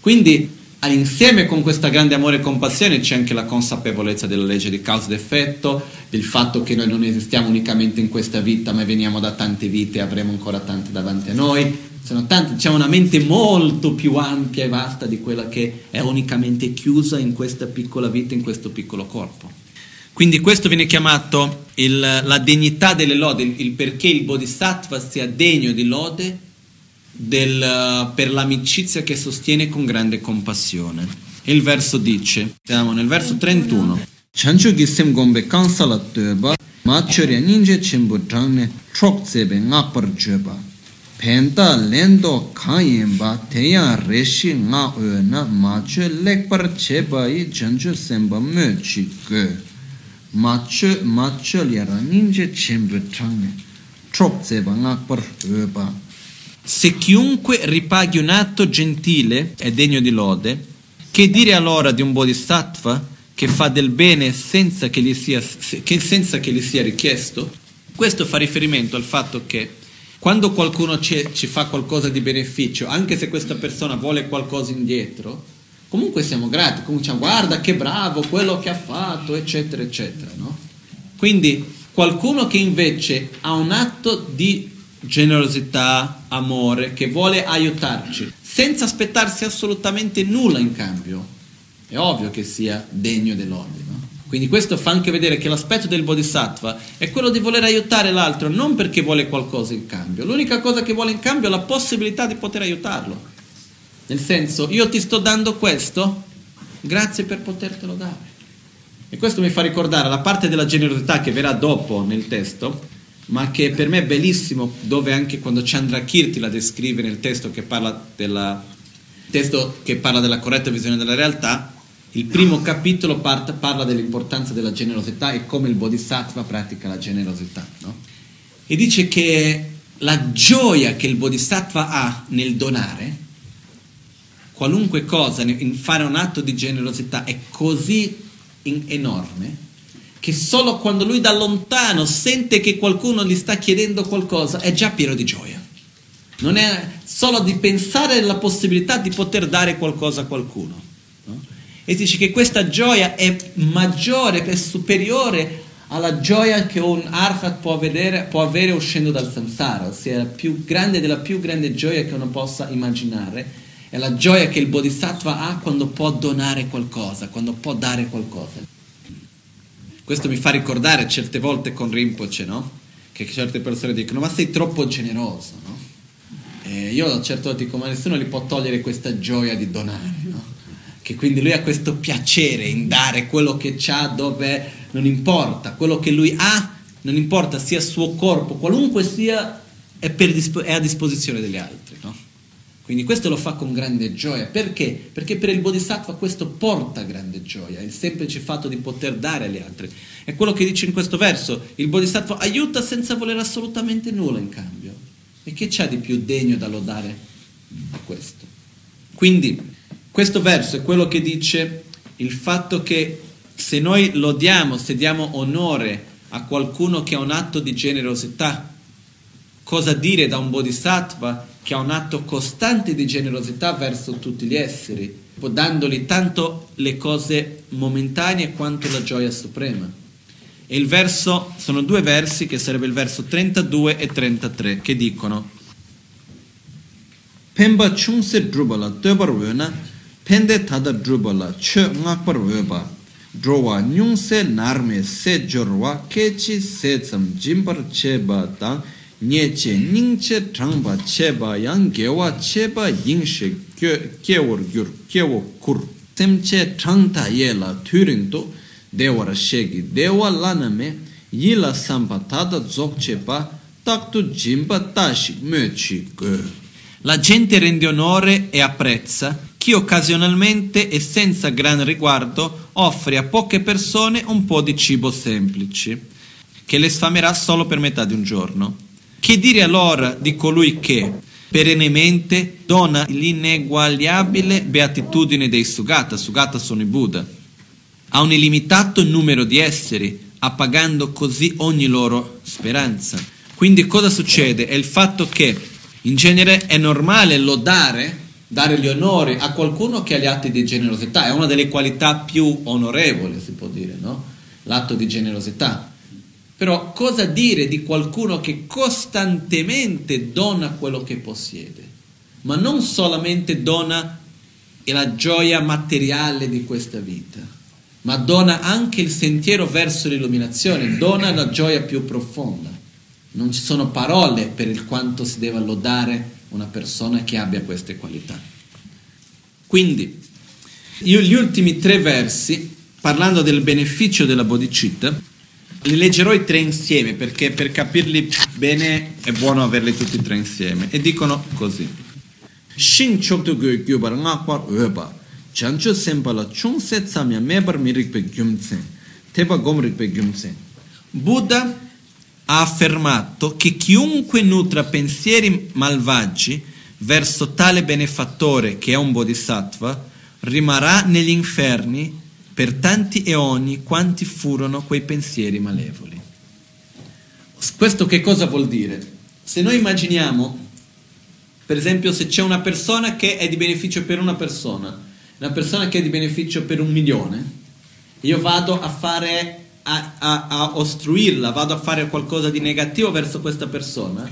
Quindi insieme con questo grande amore e compassione c'è anche la consapevolezza della legge di causa ed effetto, del fatto che noi non esistiamo unicamente in questa vita, ma veniamo da tante vite e avremo ancora tante davanti a noi. Tanti, c'è una mente molto più ampia e vasta di quella che è unicamente chiusa in questa piccola vita, in questo piccolo corpo. Quindi questo viene chiamato il, la degnità delle lode, il, il perché il bodhisattva sia degno di lode del, per l'amicizia che sostiene con grande compassione. Il verso dice, siamo nel verso 31. Chanchu gisem gombe kansala töba, machurya ninje chimbu changne chok tsebe ngapar jöba. Penta lendo kanyemba teya reshi nga oyo na machu lekpar cheba i chanchu semba mö chi go. Machu, machu lyara ninje chimbu changne chok tseba ngapar jöba. Se chiunque ripaghi un atto gentile è degno di lode, che dire allora di un bodhisattva che fa del bene senza che gli sia, che senza che gli sia richiesto? Questo fa riferimento al fatto che quando qualcuno ci, ci fa qualcosa di beneficio, anche se questa persona vuole qualcosa indietro, comunque siamo grati, comunque diciamo guarda che bravo quello che ha fatto, eccetera, eccetera. No? Quindi qualcuno che invece ha un atto di generosità, amore, che vuole aiutarci, senza aspettarsi assolutamente nulla in cambio, è ovvio che sia degno dell'odio. No? Quindi questo fa anche vedere che l'aspetto del bodhisattva è quello di voler aiutare l'altro, non perché vuole qualcosa in cambio. L'unica cosa che vuole in cambio è la possibilità di poter aiutarlo. Nel senso, io ti sto dando questo, grazie per potertelo dare. E questo mi fa ricordare la parte della generosità che verrà dopo nel testo, ma che per me è bellissimo, dove anche quando Chandra Kirti la descrive nel testo che parla della, testo che parla della corretta visione della realtà, il primo capitolo part, parla dell'importanza della generosità e come il Bodhisattva pratica la generosità. No? E dice che la gioia che il Bodhisattva ha nel donare, qualunque cosa, in fare un atto di generosità è così enorme che solo quando lui da lontano sente che qualcuno gli sta chiedendo qualcosa è già pieno di gioia. Non è solo di pensare alla possibilità di poter dare qualcosa a qualcuno. No? E dice che questa gioia è maggiore, è superiore alla gioia che un arhat può, vedere, può avere uscendo dal samsara, ossia la più grande della più grande gioia che uno possa immaginare, è la gioia che il bodhisattva ha quando può donare qualcosa, quando può dare qualcosa. Questo mi fa ricordare certe volte con Rinpoche, no? Che certe persone dicono, ma sei troppo generoso, no? E io a certe volte dico, ma nessuno gli può togliere questa gioia di donare, no? Che quindi lui ha questo piacere in dare quello che ha dove non importa, quello che lui ha, non importa sia il suo corpo, qualunque sia, è, dispo- è a disposizione degli altri, no? Quindi questo lo fa con grande gioia. Perché? Perché per il Bodhisattva questo porta grande gioia, il semplice fatto di poter dare agli altri. È quello che dice in questo verso, il Bodhisattva aiuta senza volere assolutamente nulla in cambio. E che c'è di più degno da lodare a questo? Quindi Questo verso è quello che dice il fatto che se noi lodiamo, se diamo onore a qualcuno che ha un atto di generosità, cosa dire da un bodhisattva che ha un atto costante di generosità verso tutti gli esseri, dandogli tanto le cose momentanee quanto la gioia suprema. E il verso, sono due versi che sarebbe il verso 32 e 33 che dicono Pemba chungse drubala tobar wena pende tada drubala che ngakpar weba drowa nyungse narme se jorwa kechi se tsam jimbar cheba tang nye che ning che trangba cheba yang gewa cheba yingshe kewar gyur kewo kur sem che trangta ye la turing to dewara shegi dewa lana me yila sampa tada dzok cheba tak tu jimba tashi me chi la gente rende onore e apprezza chi occasionalmente e senza gran riguardo offre a poche persone un po' di cibo semplice, che le sfamerà solo per metà di un giorno. Che dire allora di colui che, perennemente, dona l'ineguagliabile beatitudine dei Sugata, Sugata sono i Buddha, a un illimitato numero di esseri, appagando così ogni loro speranza. Quindi cosa succede? È il fatto che in genere è normale lodare, dare gli onori a qualcuno che ha gli atti di generosità, è una delle qualità più onorevoli, si può dire, no? L'atto di generosità. Però cosa dire di qualcuno che costantemente dona quello che possiede, ma non solamente dona la gioia materiale di questa vita, ma dona anche il sentiero verso l'illuminazione, dona la gioia più profonda. Non ci sono parole per il quanto si deve lodare una persona che abbia queste qualità. Quindi, io gli ultimi tre versi, parlando del beneficio della bodhicitta, li leggerò i tre insieme perché per capirli bene è buono averli tutti e tre insieme. E dicono così. Shin chokto go gyubar ngakwar ueba, chancho sempala chung set samya mebar mirikpe gyumtsen, teba gomrikpe gyumtsen. Buddha ha affermato che chiunque nutra pensieri malvagi verso tale benefattore che è un bodhisattva rimarrà negli inferni per tanti eoni quanti furono quei pensieri malevoli. Questo che cosa vuol dire? Se noi immaginiamo, per esempio, se c'è una persona che è di beneficio per una persona, una persona che è di beneficio per un milione, io vado a fare a, a, a ostruirla, vado a fare qualcosa di negativo verso questa persona,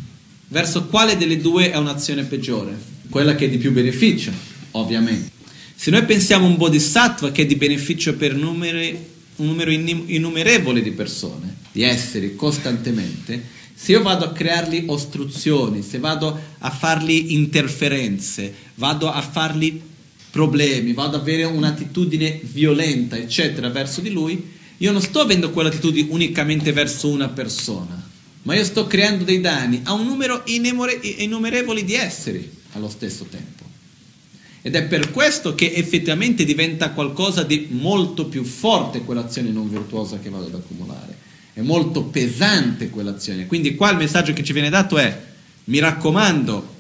verso quale delle due è un'azione peggiore? Quella che è di più beneficio, ovviamente. Se noi pensiamo a un bodhisattva che è di beneficio per numeri, un numero innumerevole di persone, di esseri costantemente, se io vado a creargli ostruzioni, se vado a fargli interferenze, vado a fargli problemi, vado ad avere un'attitudine violenta, eccetera, verso di lui, io non sto avendo quell'attitudine unicamente verso una persona, ma io sto creando dei danni a un numero innumerevole di esseri allo stesso tempo. Ed è per questo che effettivamente diventa qualcosa di molto più forte quell'azione non virtuosa che vado ad accumulare. È molto pesante quell'azione. Quindi qua il messaggio che ci viene dato è, mi raccomando,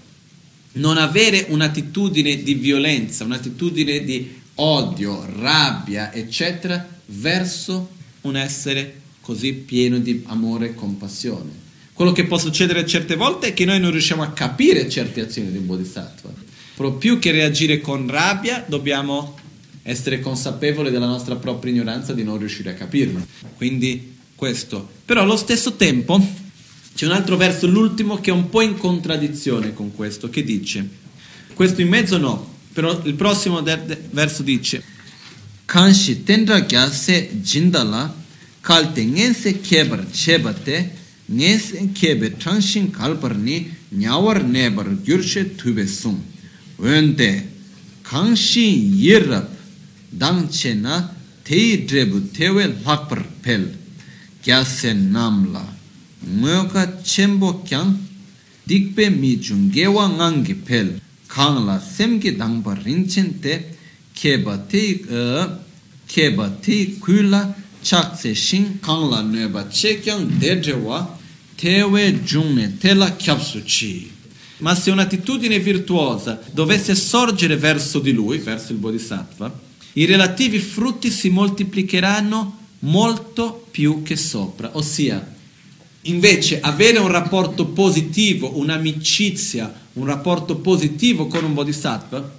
non avere un'attitudine di violenza, un'attitudine di odio, rabbia, eccetera, verso un essere così pieno di amore e compassione. Quello che può succedere certe volte è che noi non riusciamo a capire certe azioni di un bodhisattva. Però più che reagire con rabbia, dobbiamo essere consapevoli della nostra propria ignoranza di non riuscire a capirlo. Quindi questo. Però allo stesso tempo c'è un altro verso, l'ultimo, che è un po' in contraddizione con questo, che dice, questo in mezzo no, però il prossimo verso dice, kanshi tendra kya se jindala kalte ngen se kebar chebate ngen se kebe transhin kalpar ni nyawar nebar gyurshe wende kanshi yirab dangche na tei drebu tewe lakpar pel kya se namla ngoka chenbo kyang dikpe mi chungewa ngangi pel kangla semki dangpa rinchen te keba te keba te kuila chakse shing kangla neba che kyang dedrewa tewe jungne tela kyapsu chi ma se un'attitudine virtuosa dovesse sorgere verso di lui, verso il Bodhisattva, i relativi frutti si moltiplicheranno molto più che sopra, ossia invece avere un rapporto positivo, un'amicizia, un rapporto positivo con un bodhisattva,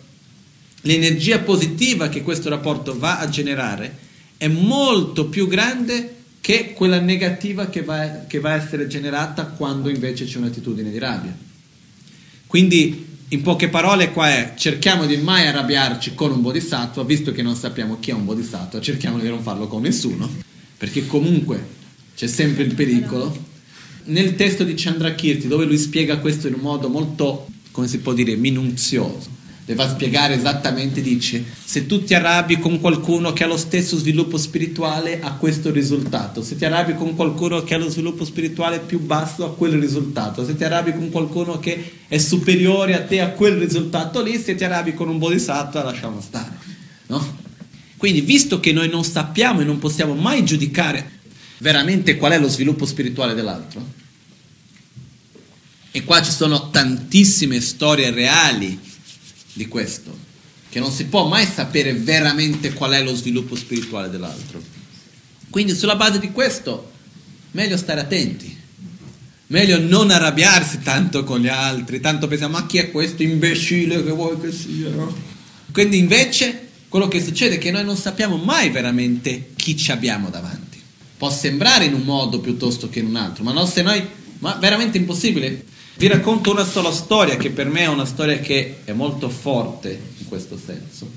l'energia positiva che questo rapporto va a generare è molto più grande che quella negativa che va, che va a essere generata quando invece c'è un'attitudine di rabbia. Quindi, in poche parole, qua è cerchiamo di mai arrabbiarci con un bodhisattva, visto che non sappiamo chi è un bodhisattva, cerchiamo di non farlo con nessuno, perché comunque c'è sempre il pericolo. Nel testo di Chandrakirti, dove lui spiega questo in un modo molto, come si può dire, minuzioso, le va a spiegare esattamente, dice, se tu ti arrabbi con qualcuno che ha lo stesso sviluppo spirituale, ha questo risultato, se ti arrabbi con qualcuno che ha lo sviluppo spirituale più basso, ha quel risultato, se ti arrabbi con qualcuno che è superiore a te, a quel risultato lì, se ti arrabbi con un bodhisattva, lasciamo stare, no? Quindi, visto che noi non sappiamo e non possiamo mai giudicare veramente qual è lo sviluppo spirituale dell'altro, e qua ci sono tantissime storie reali di questo, che non si può mai sapere veramente qual è lo sviluppo spirituale dell'altro. Quindi sulla base di questo, meglio stare attenti, meglio non arrabbiarsi tanto con gli altri, tanto pensiamo, ma chi è questo imbecille che vuoi che sia? Quindi invece quello che succede è che noi non sappiamo mai veramente chi ci abbiamo davanti. Può sembrare in un modo piuttosto che in un altro, ma no, se noi, ma veramente impossibile. Vi racconto una sola storia che per me è una storia che è molto forte in questo senso.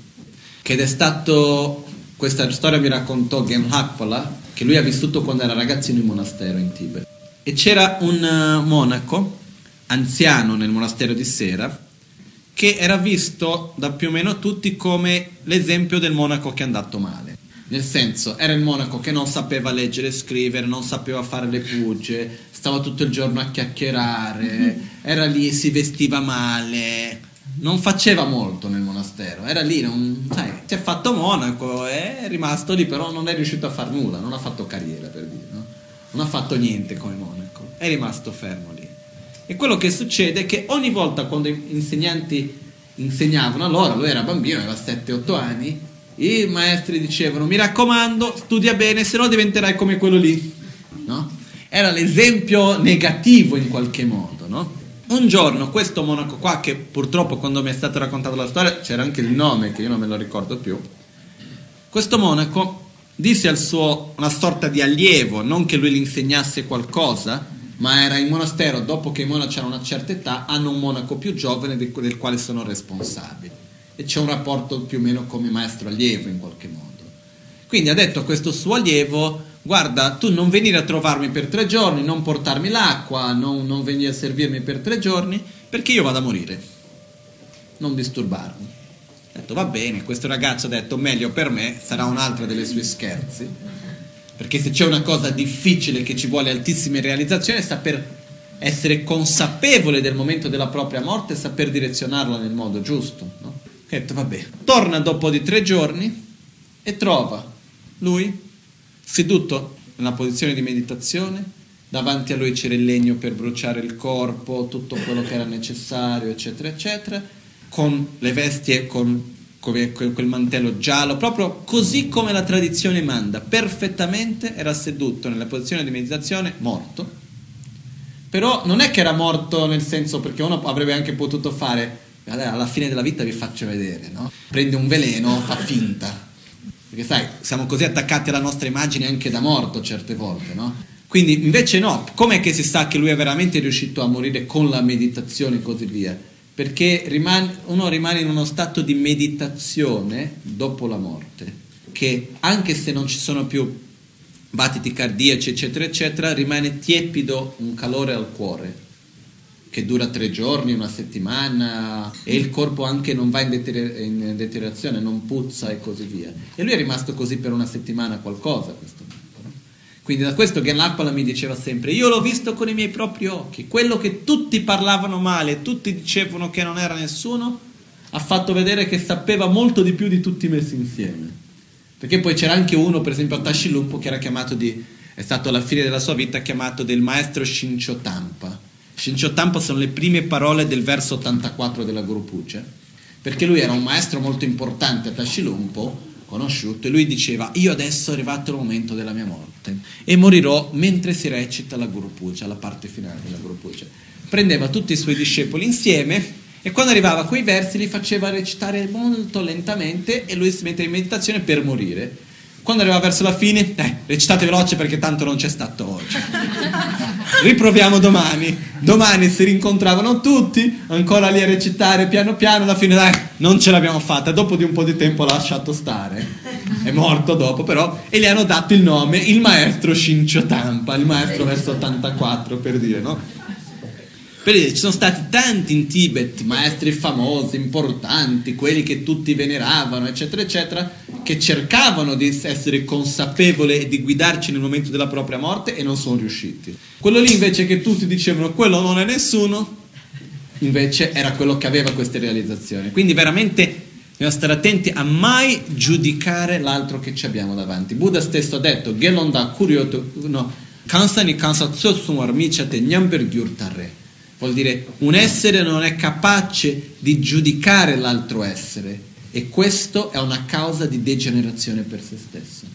Che è stato, questa storia mi raccontò Gen Hakpala, che lui ha vissuto quando era ragazzino in monastero in Tibet. E c'era un uh, monaco, anziano nel monastero di Sera, che era visto da più o meno tutti come l'esempio del monaco che è andato male. Nel senso, era il monaco che non sapeva leggere e scrivere, non sapeva fare le puge, stava tutto il giorno a chiacchierare, *laughs* era lì, si vestiva male, non faceva molto nel monastero, era lì, non, sai, si è fatto monaco, è rimasto lì, però non è riuscito a fare nulla, non ha fatto carriera per dire, no? non ha fatto niente come monaco, è rimasto fermo lì. E quello che succede è che ogni volta quando i insegnanti insegnavano, allora lui era bambino, aveva 7-8 anni, i maestri dicevano mi raccomando, studia bene, se no diventerai come quello lì, no? era l'esempio negativo in qualche modo, no? Un giorno questo monaco qua, che purtroppo quando mi è stata raccontata la storia c'era anche il nome che io non me lo ricordo più, questo monaco disse al suo, una sorta di allievo, non che lui gli insegnasse qualcosa, ma era in monastero, dopo che i monaci hanno una certa età, hanno un monaco più giovane del, quale sono responsabili. E c'è un rapporto più o meno come maestro-allievo in qualche modo. Quindi ha detto a questo suo allievo, guarda, tu non venire a trovarmi per tre giorni, non portarmi l'acqua, non, non venire a servirmi per tre giorni, perché io vado a morire. Non disturbarmi. Ha detto, va bene, questo ragazzo ha detto, meglio per me, sarà un'altra delle sue scherzi, perché se c'è una cosa difficile che ci vuole altissime realizzazioni è saper essere consapevole del momento della propria morte e saper direzionarla nel modo giusto. No? Ha detto, vabbè, torna dopo di tre giorni e trova lui seduto nella posizione di meditazione, davanti a lui c'era il legno per bruciare il corpo, tutto quello che era necessario, eccetera, eccetera, con le vesti e con quel mantello giallo, proprio così come la tradizione manda, perfettamente era seduto nella posizione di meditazione, morto. Però non è che era morto nel senso perché uno avrebbe anche potuto fare, alla fine della vita vi faccio vedere, no? Prende un veleno, fa finta, perché sai, siamo così attaccati alla nostra immagine anche da morto certe volte, no? Quindi invece no, com'è che si sa che lui è veramente riuscito a morire con la meditazione e così via? Perché rimane, uno rimane in uno stato di meditazione dopo la morte, che anche se non ci sono più battiti cardiaci, eccetera, eccetera, rimane tiepido un calore al cuore che dura tre giorni, una settimana e il corpo anche non va in, deterior- in deteriorazione, non puzza e così via. E lui è rimasto così per una settimana qualcosa questo? Quindi da questo Genlapala mi diceva sempre, io l'ho visto con i miei propri occhi, quello che tutti parlavano male, tutti dicevano che non era nessuno, ha fatto vedere che sapeva molto di più di tutti messi insieme. Perché poi c'era anche uno, per esempio a Tashilumpo, che era chiamato di, è stato alla fine della sua vita chiamato del maestro Shincho Tampa Shinchotampa sono le prime parole del verso 84 della Guru Puja, perché lui era un maestro molto importante a Tashilumpo, conosciuto, e lui diceva, io adesso è arrivato il momento della mia morte e morirò mentre si recita la Guru Puja, la parte finale della Guru Puja. Prendeva tutti i suoi discepoli insieme e quando arrivava a quei versi li faceva recitare molto lentamente e lui si metteva in meditazione per morire. Quando arrivava verso la fine, eh, recitate veloce perché tanto non c'è stato oggi. Riproviamo domani. Domani si rincontravano tutti, ancora lì a recitare piano piano, alla fine dai, non ce l'abbiamo fatta. Dopo di un po' di tempo l'ha lasciato stare. È morto dopo però e gli hanno dato il nome il maestro Shincho Tampa, il maestro verso 84 per dire, no? Dire, ci sono stati tanti in Tibet, maestri famosi, importanti, quelli che tutti veneravano, eccetera, eccetera, che cercavano di essere consapevoli e di guidarci nel momento della propria morte e non sono riusciti. Quello lì invece che tutti dicevano quello non è nessuno, invece era quello che aveva queste realizzazioni. Quindi veramente Dobbiamo stare attenti a mai giudicare l'altro che ci abbiamo davanti. Buddha stesso ha detto, Gelonda kuryoto, no, kansani kansatsu sumarmichate nyamber gyurtare. Vuol dire un essere non è capace di giudicare l'altro essere e questo è una causa di degenerazione per se stesso.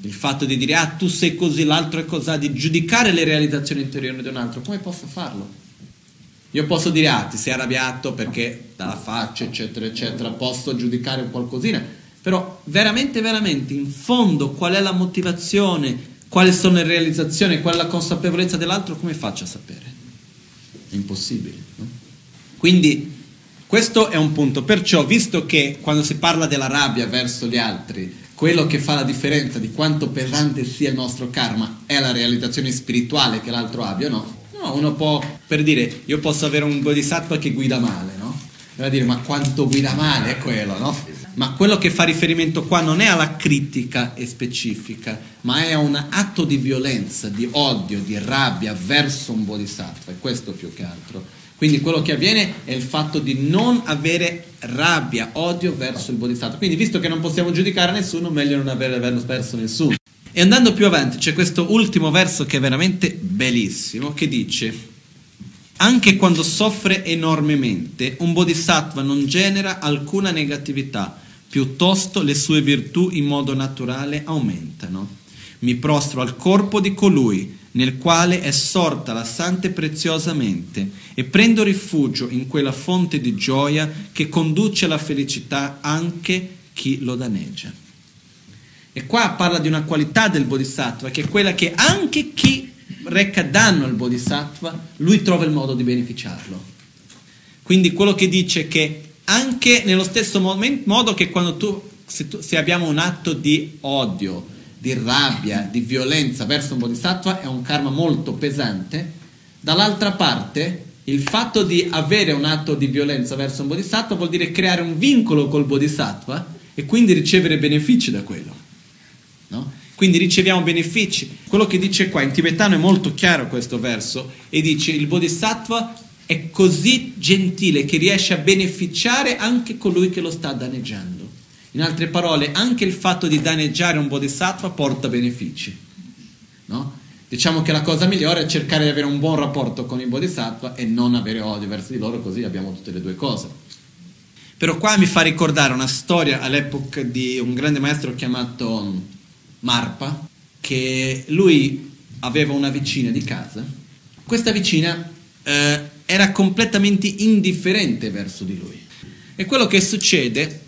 Il fatto di dire ah tu sei così, l'altro è così, di giudicare le realizzazioni interiori di un altro, come posso farlo? Io posso dire ah ti sei arrabbiato perché dalla faccia eccetera eccetera, posso giudicare un qualcosina, però veramente veramente in fondo qual è la motivazione, quali sono le realizzazioni, qual è la consapevolezza dell'altro, come faccio a sapere? Impossibile. No? Quindi questo è un punto. Perciò, visto che quando si parla della rabbia verso gli altri, quello che fa la differenza di quanto pesante sia il nostro karma è la realizzazione spirituale che l'altro abbia no? No, uno può, per dire, io posso avere un bodhisattva che guida male, no? Per dire, ma quanto guida male è quello, no? Ma quello che fa riferimento qua non è alla critica specifica, ma è a un atto di violenza, di odio, di rabbia verso un bodhisattva, è questo più che altro. Quindi quello che avviene è il fatto di non avere rabbia, odio verso il bodhisattva. Quindi visto che non possiamo giudicare nessuno, meglio non avere, perso nessuno. E andando più avanti c'è questo ultimo verso che è veramente bellissimo, che dice anche quando soffre enormemente, un bodhisattva non genera alcuna negatività, piuttosto le sue virtù in modo naturale aumentano. Mi prostro al corpo di colui nel quale è sorta la santa e preziosa mente e prendo rifugio in quella fonte di gioia che conduce alla felicità anche chi lo danneggia. E qua parla di una qualità del bodhisattva che è quella che anche chi reca danno al bodhisattva, lui trova il modo di beneficiarlo. Quindi quello che dice che anche nello stesso modo che quando tu se, tu, se, abbiamo un atto di odio, di rabbia, di violenza verso un bodhisattva è un karma molto pesante, dall'altra parte il fatto di avere un atto di violenza verso un bodhisattva vuol dire creare un vincolo col bodhisattva e quindi ricevere benefici da quello. Quindi riceviamo benefici. Quello che dice qua in tibetano è molto chiaro questo verso e dice il bodhisattva è così gentile che riesce a beneficiare anche colui che lo sta danneggiando. In altre parole, anche il fatto di danneggiare un bodhisattva porta benefici. No? Diciamo che la cosa migliore è cercare di avere un buon rapporto con i bodhisattva e non avere odio verso di loro, così abbiamo tutte le due cose. Però qua mi fa ricordare una storia all'epoca di un grande maestro chiamato Marpa, che lui aveva una vicina di casa. Questa vicina eh, era completamente indifferente verso di lui. E quello che succede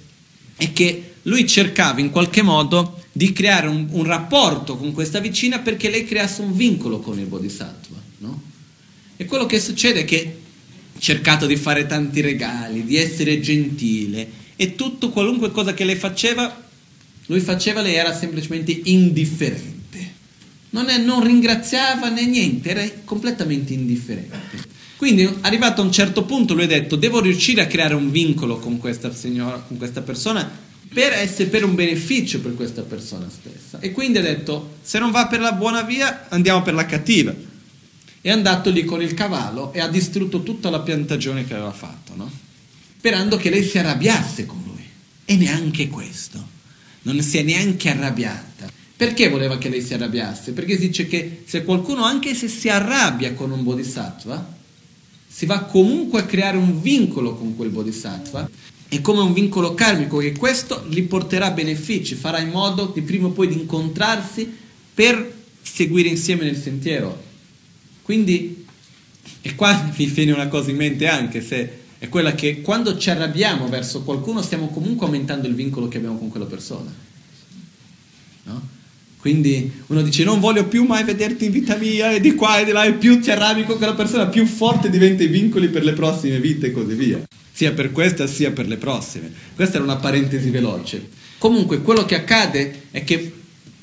è che lui cercava in qualche modo di creare un, un rapporto con questa vicina perché lei creasse un vincolo con il bodhisattva. No? E quello che succede è che cercato di fare tanti regali, di essere gentile e tutto, qualunque cosa che lei faceva, lui faceva, lei era semplicemente indifferente. Non, è, non ringraziava né niente, era completamente indifferente. Quindi arrivato a un certo punto lui ha detto devo riuscire a creare un vincolo con questa signora, con questa persona per essere per un beneficio per questa persona stessa. E quindi ha detto se non va per la buona via andiamo per la cattiva. È andato lì con il cavallo e ha distrutto tutta la piantagione che aveva fatto, no? Sperando che lei si arrabbiasse con lui. E neanche questo non si è neanche arrabbiata. Perché voleva che lei si arrabbiasse? Perché si dice che se qualcuno, anche se si arrabbia con un bodhisattva, si va comunque a creare un vincolo con quel bodhisattva è come un vincolo karmico che questo gli porterà benefici, farà in modo di prima o poi di incontrarsi per seguire insieme nel sentiero. Quindi, e qua *laughs* mi viene una cosa in mente anche, se è quella che quando ci arrabbiamo verso qualcuno stiamo comunque aumentando il vincolo che abbiamo con quella persona. No? Quindi uno dice non voglio più mai vederti in vita mia e di qua e di là e più ti arrabbi con quella persona, più forte diventa i vincoli per le prossime vite e così via. Sia per questa sia per le prossime. Questa era una parentesi veloce. Comunque quello che accade è che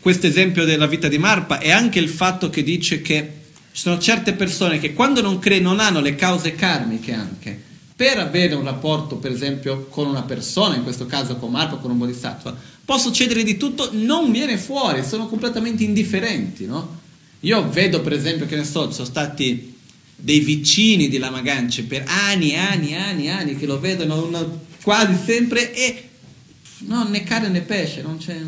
questo esempio della vita di Marpa è anche il fatto che dice che ci sono certe persone che quando non credono non hanno le cause karmiche anche. Per avere un rapporto, per esempio, con una persona, in questo caso con Marpa, con un bodhisattva, può succedere di tutto, non viene fuori, sono completamente indifferenti, no? Io vedo per esempio che ne so, sono stati dei vicini di Lama Ganche per anni, anni, anni, anni che lo vedono una, quasi sempre e non né carne né pesce, non c'è,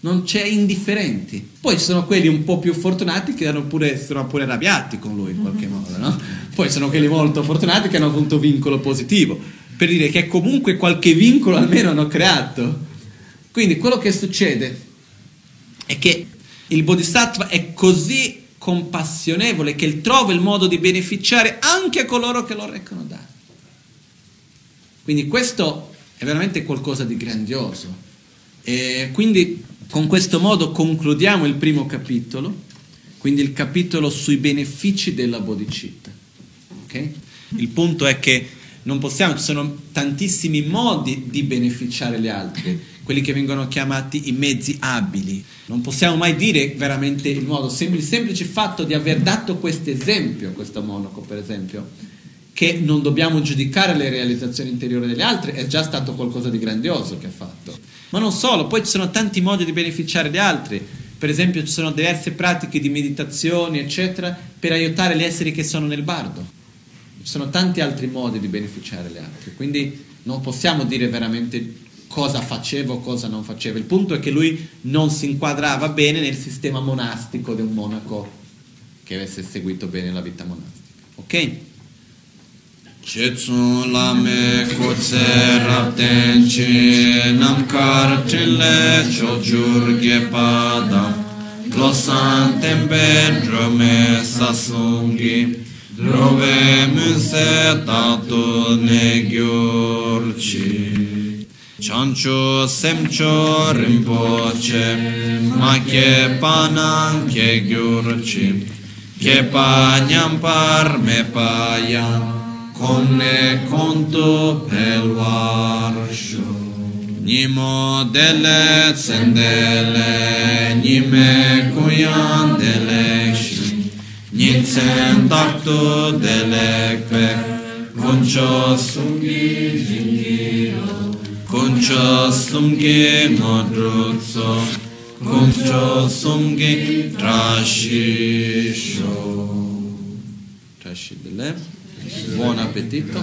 non c'è indifferenti. Poi ci sono quelli un po' più fortunati che pure, sono pure arrabbiati con lui in qualche modo, no? Poi sono quelli molto fortunati che hanno avuto vincolo positivo, per dire che comunque qualche vincolo almeno hanno creato. Quindi quello che succede è che il Bodhisattva è così compassionevole che trova il modo di beneficiare anche a coloro che lo recano danni. Quindi questo è veramente qualcosa di grandioso. E quindi con questo modo concludiamo il primo capitolo, quindi il capitolo sui benefici della bodhicitta. Okay? Il punto è che non possiamo, ci sono tantissimi modi di beneficiare gli altri quelli che vengono chiamati i mezzi abili. Non possiamo mai dire veramente il modo, il semplice fatto di aver dato questo esempio questo monaco, per esempio, che non dobbiamo giudicare le realizzazioni interiori degli altri, è già stato qualcosa di grandioso che ha fatto. Ma non solo, poi ci sono tanti modi di beneficiare gli altri. Per esempio ci sono diverse pratiche di meditazione, eccetera, per aiutare gli esseri che sono nel bardo. Ci sono tanti altri modi di beneficiare gli altri, quindi non possiamo dire veramente cosa faceva o cosa non faceva. Il punto è che lui non si inquadrava bene nel sistema monastico di un monaco che avesse seguito bene la vita monastica. Ok? Chetsu lame kutse rapten chi nam kar chile chojur ge pada glosan temben drome sasungi drove munse tatu ne gyurchi chancho semcho rinpoche ma che panan che gyurchi che panyam par me payam conne conto pelvarsho Nimo dele tsendele, nime kuyan dele shi, nitsen takto dele kve, koncho sungi jingiro. Kuncha sumge modrutso, kuncha sumge trashisho. Trascidele. Buon appetito.